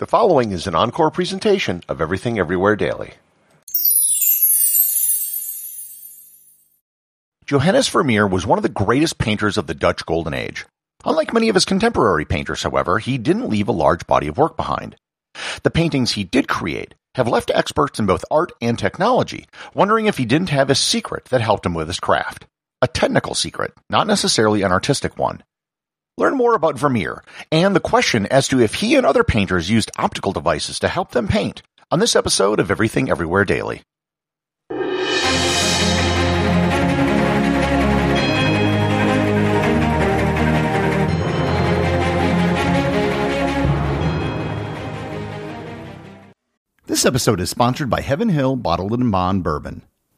The following is an encore presentation of Everything Everywhere Daily. Johannes Vermeer was one of the greatest painters of the Dutch Golden Age. Unlike many of his contemporary painters, however, he didn't leave a large body of work behind. The paintings he did create have left experts in both art and technology wondering if he didn't have a secret that helped him with his craft. A technical secret, not necessarily an artistic one. Learn more about Vermeer and the question as to if he and other painters used optical devices to help them paint on this episode of Everything Everywhere Daily. This episode is sponsored by Heaven Hill Bottled in Bond Bourbon.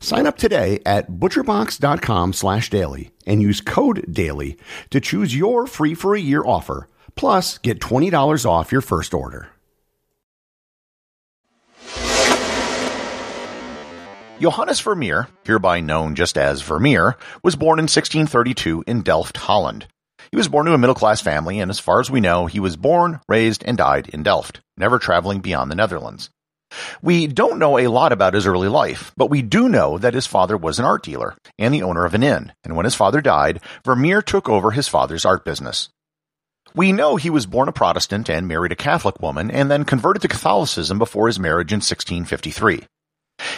Sign up today at butcherbox.com slash daily and use code DAILY to choose your free for a year offer. Plus, get $20 off your first order. Johannes Vermeer, hereby known just as Vermeer, was born in 1632 in Delft, Holland. He was born to a middle class family, and as far as we know, he was born, raised, and died in Delft, never traveling beyond the Netherlands. We don't know a lot about his early life, but we do know that his father was an art dealer and the owner of an inn, and when his father died, Vermeer took over his father's art business. We know he was born a Protestant and married a Catholic woman, and then converted to Catholicism before his marriage in 1653.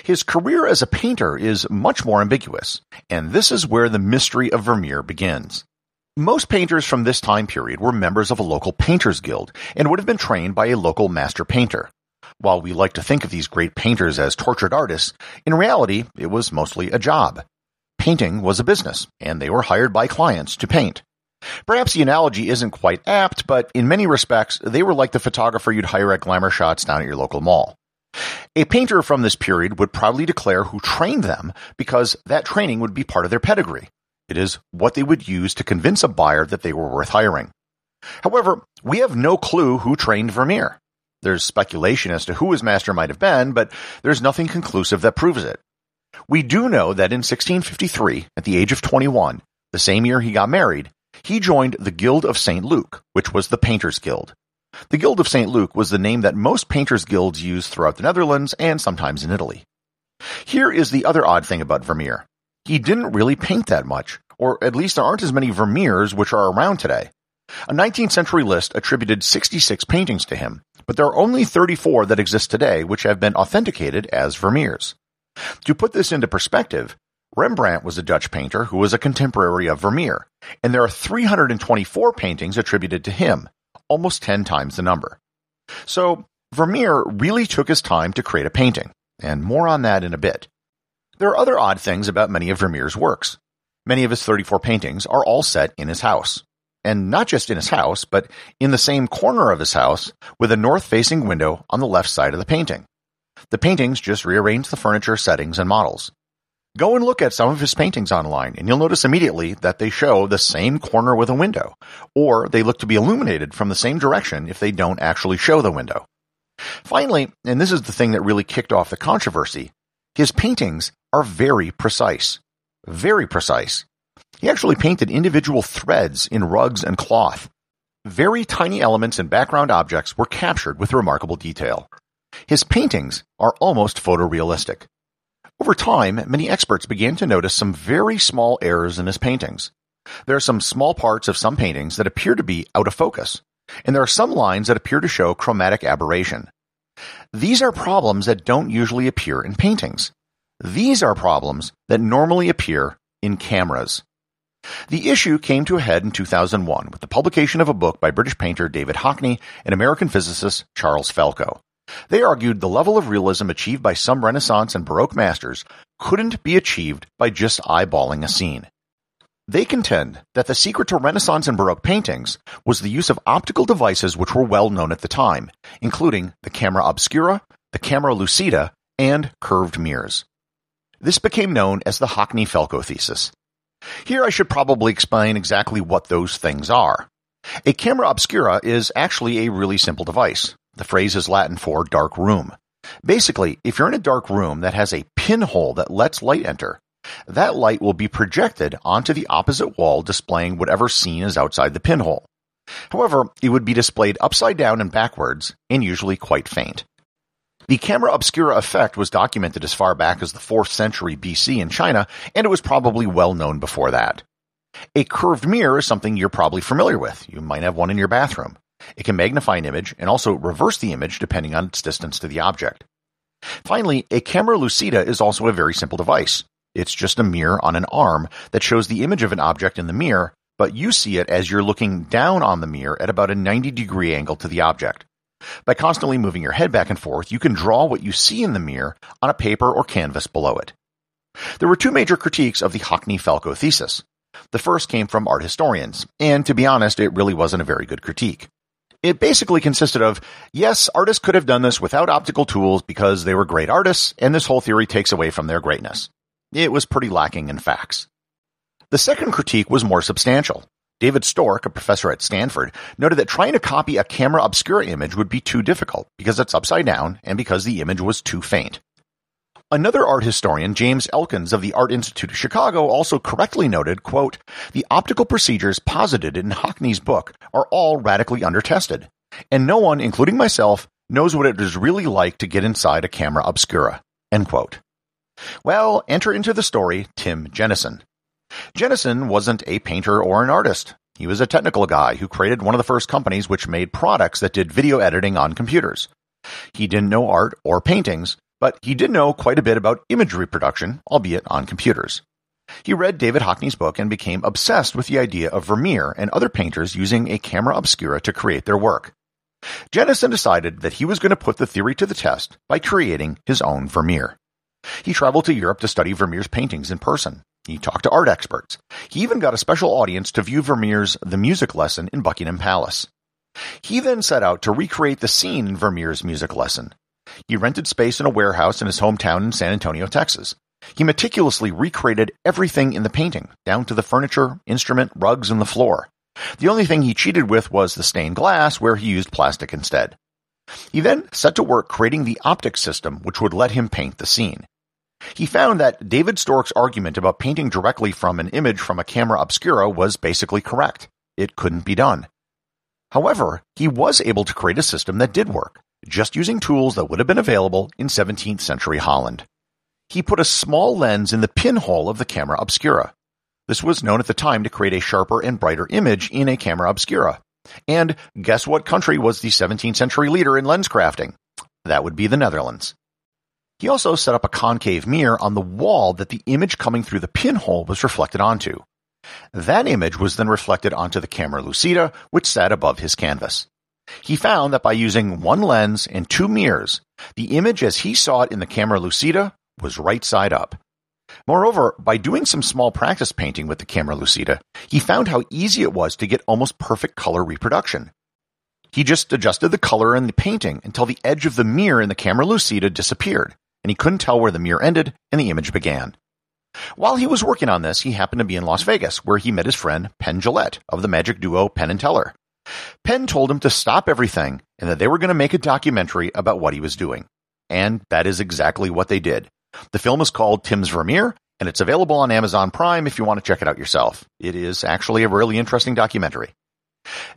His career as a painter is much more ambiguous, and this is where the mystery of Vermeer begins. Most painters from this time period were members of a local painters guild and would have been trained by a local master painter. While we like to think of these great painters as tortured artists, in reality, it was mostly a job. Painting was a business, and they were hired by clients to paint. Perhaps the analogy isn't quite apt, but in many respects, they were like the photographer you'd hire at Glamour Shots down at your local mall. A painter from this period would proudly declare who trained them because that training would be part of their pedigree. It is what they would use to convince a buyer that they were worth hiring. However, we have no clue who trained Vermeer. There's speculation as to who his master might have been, but there's nothing conclusive that proves it. We do know that in 1653, at the age of 21, the same year he got married, he joined the Guild of St. Luke, which was the Painters Guild. The Guild of St. Luke was the name that most painters' guilds used throughout the Netherlands and sometimes in Italy. Here is the other odd thing about Vermeer. He didn't really paint that much, or at least there aren't as many Vermeers which are around today. A 19th century list attributed 66 paintings to him, but there are only 34 that exist today which have been authenticated as Vermeers. To put this into perspective, Rembrandt was a Dutch painter who was a contemporary of Vermeer, and there are 324 paintings attributed to him, almost 10 times the number. So, Vermeer really took his time to create a painting, and more on that in a bit. There are other odd things about many of Vermeer's works. Many of his 34 paintings are all set in his house. And not just in his house, but in the same corner of his house with a north facing window on the left side of the painting. The paintings just rearrange the furniture, settings, and models. Go and look at some of his paintings online, and you'll notice immediately that they show the same corner with a window, or they look to be illuminated from the same direction if they don't actually show the window. Finally, and this is the thing that really kicked off the controversy, his paintings are very precise. Very precise. He actually painted individual threads in rugs and cloth. Very tiny elements and background objects were captured with remarkable detail. His paintings are almost photorealistic. Over time, many experts began to notice some very small errors in his paintings. There are some small parts of some paintings that appear to be out of focus, and there are some lines that appear to show chromatic aberration. These are problems that don't usually appear in paintings. These are problems that normally appear in cameras. The issue came to a head in 2001 with the publication of a book by British painter David Hockney and American physicist Charles Falco. They argued the level of realism achieved by some Renaissance and Baroque masters couldn't be achieved by just eyeballing a scene. They contend that the secret to Renaissance and Baroque paintings was the use of optical devices which were well known at the time, including the camera obscura, the camera lucida, and curved mirrors. This became known as the Hockney-Falco thesis. Here I should probably explain exactly what those things are. A camera obscura is actually a really simple device. The phrase is Latin for dark room. Basically, if you're in a dark room that has a pinhole that lets light enter, that light will be projected onto the opposite wall displaying whatever scene is outside the pinhole. However, it would be displayed upside down and backwards, and usually quite faint. The camera obscura effect was documented as far back as the 4th century BC in China, and it was probably well known before that. A curved mirror is something you're probably familiar with. You might have one in your bathroom. It can magnify an image and also reverse the image depending on its distance to the object. Finally, a camera lucida is also a very simple device. It's just a mirror on an arm that shows the image of an object in the mirror, but you see it as you're looking down on the mirror at about a 90 degree angle to the object. By constantly moving your head back and forth, you can draw what you see in the mirror on a paper or canvas below it. There were two major critiques of the Hockney-Falco thesis. The first came from art historians, and to be honest, it really wasn't a very good critique. It basically consisted of, yes, artists could have done this without optical tools because they were great artists, and this whole theory takes away from their greatness. It was pretty lacking in facts. The second critique was more substantial. David Stork, a professor at Stanford, noted that trying to copy a camera obscura image would be too difficult because it's upside down and because the image was too faint. Another art historian, James Elkins of the Art Institute of Chicago, also correctly noted, quote, the optical procedures posited in Hockney's book are all radically undertested, and no one, including myself, knows what it is really like to get inside a camera obscura, end quote. Well, enter into the story Tim Jenison. Jenison wasn't a painter or an artist. He was a technical guy who created one of the first companies which made products that did video editing on computers. He didn't know art or paintings, but he did know quite a bit about imagery production, albeit on computers. He read David Hockney's book and became obsessed with the idea of Vermeer and other painters using a camera obscura to create their work. Jenison decided that he was going to put the theory to the test by creating his own Vermeer. He traveled to Europe to study Vermeer's paintings in person. He talked to art experts. He even got a special audience to view Vermeer's The Music Lesson in Buckingham Palace. He then set out to recreate the scene in Vermeer's music lesson, he rented space in a warehouse in his hometown in San Antonio, Texas. He meticulously recreated everything in the painting, down to the furniture, instrument, rugs, and the floor. The only thing he cheated with was the stained glass, where he used plastic instead. He then set to work creating the optic system which would let him paint the scene. He found that David Stork's argument about painting directly from an image from a camera obscura was basically correct. It couldn't be done. However, he was able to create a system that did work just using tools that would have been available in 17th century Holland. He put a small lens in the pinhole of the camera obscura. This was known at the time to create a sharper and brighter image in a camera obscura. And guess what country was the 17th century leader in lens crafting? That would be the Netherlands. He also set up a concave mirror on the wall that the image coming through the pinhole was reflected onto. That image was then reflected onto the camera lucida, which sat above his canvas. He found that by using one lens and two mirrors, the image as he saw it in the camera lucida was right side up. Moreover, by doing some small practice painting with the camera lucida, he found how easy it was to get almost perfect color reproduction. He just adjusted the color in the painting until the edge of the mirror in the camera lucida disappeared, and he couldn't tell where the mirror ended and the image began. While he was working on this, he happened to be in Las Vegas, where he met his friend Penn Jillette of the magic duo Penn and Teller. Penn told him to stop everything and that they were going to make a documentary about what he was doing. And that is exactly what they did. The film is called Tim's Vermeer, and it's available on Amazon Prime if you want to check it out yourself. It is actually a really interesting documentary.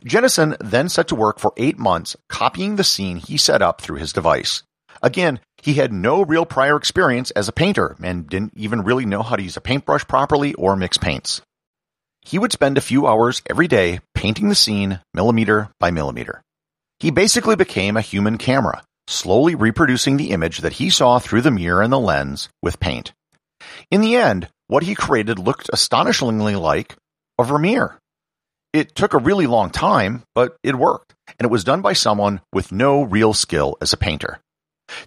Jenison then set to work for eight months copying the scene he set up through his device. Again, he had no real prior experience as a painter and didn't even really know how to use a paintbrush properly or mix paints. He would spend a few hours every day painting the scene millimeter by millimeter. He basically became a human camera, slowly reproducing the image that he saw through the mirror and the lens with paint. In the end, what he created looked astonishingly like a Vermeer. It took a really long time, but it worked, and it was done by someone with no real skill as a painter.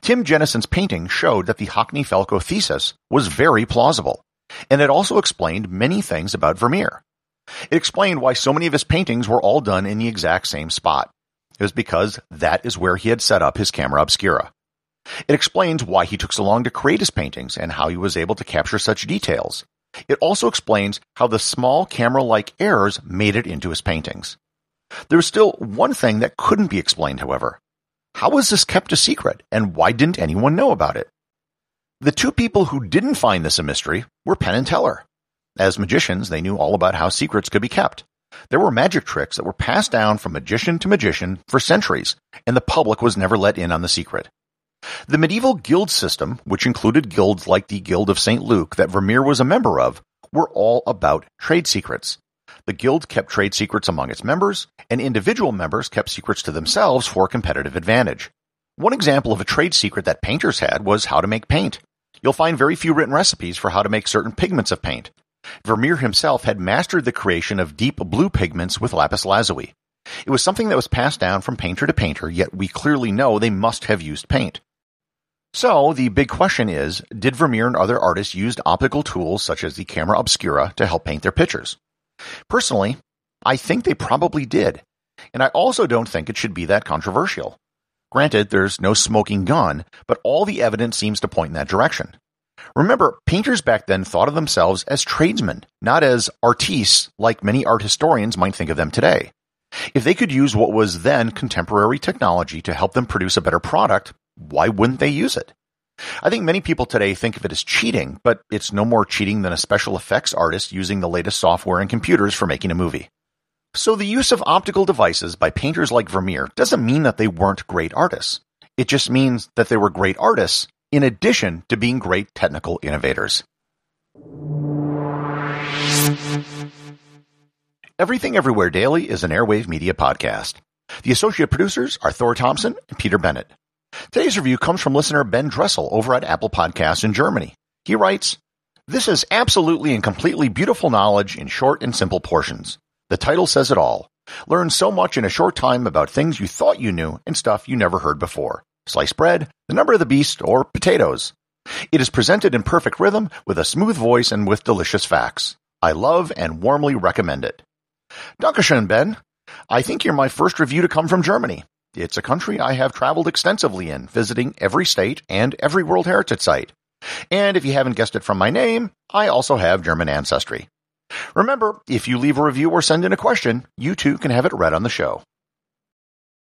Tim Jenison's painting showed that the Hockney-Falco thesis was very plausible, and it also explained many things about Vermeer. It explained why so many of his paintings were all done in the exact same spot. It was because that is where he had set up his camera obscura. It explains why he took so long to create his paintings and how he was able to capture such details. It also explains how the small camera-like errors made it into his paintings. There was still one thing that couldn't be explained, however. How was this kept a secret, and why didn't anyone know about it? The two people who didn't find this a mystery were Penn and Teller. As magicians, they knew all about how secrets could be kept. There were magic tricks that were passed down from magician to magician for centuries, and the public was never let in on the secret. The medieval guild system, which included guilds like the Guild of St. Luke that Vermeer was a member of, were all about trade secrets. The guild kept trade secrets among its members, and individual members kept secrets to themselves for competitive advantage. One example of a trade secret that painters had was how to make paint. You'll find very few written recipes for how to make certain pigments of paint. Vermeer himself had mastered the creation of deep blue pigments with lapis lazuli. It was something that was passed down from painter to painter, yet we clearly know they must have used paint. So, the big question is, did Vermeer and other artists use optical tools such as the camera obscura to help paint their pictures? Personally, I think they probably did, and I also don't think it should be that controversial. Granted, there's no smoking gun, but all the evidence seems to point in that direction. Remember, painters back then thought of themselves as tradesmen, not as artistes like many art historians might think of them today. If they could use what was then contemporary technology to help them produce a better product, why wouldn't they use it? I think many people today think of it as cheating, but it's no more cheating than a special effects artist using the latest software and computers for making a movie. So the use of optical devices by painters like Vermeer doesn't mean that they weren't great artists. It just means that they were great artists in addition to being great technical innovators. Everything Everywhere Daily is an Airwave Media podcast. The associate producers are Thor Thompson and Peter Bennett. Today's review comes from listener Ben Dressel over at Apple Podcasts in Germany. He writes, This is absolutely and completely beautiful knowledge in short and simple portions. The title says it all. Learn so much in a short time about things you thought you knew and stuff you never heard before. Sliced bread, the number of the beast, or potatoes. It is presented in perfect rhythm with a smooth voice and with delicious facts. I love and warmly recommend it. Dankeschön, Ben. I think you're my first review to come from Germany. It's a country I have traveled extensively in, visiting every state and every World Heritage Site. And if you haven't guessed it from my name, I also have German ancestry. Remember, if you leave a review or send in a question, you too can have it read on the show.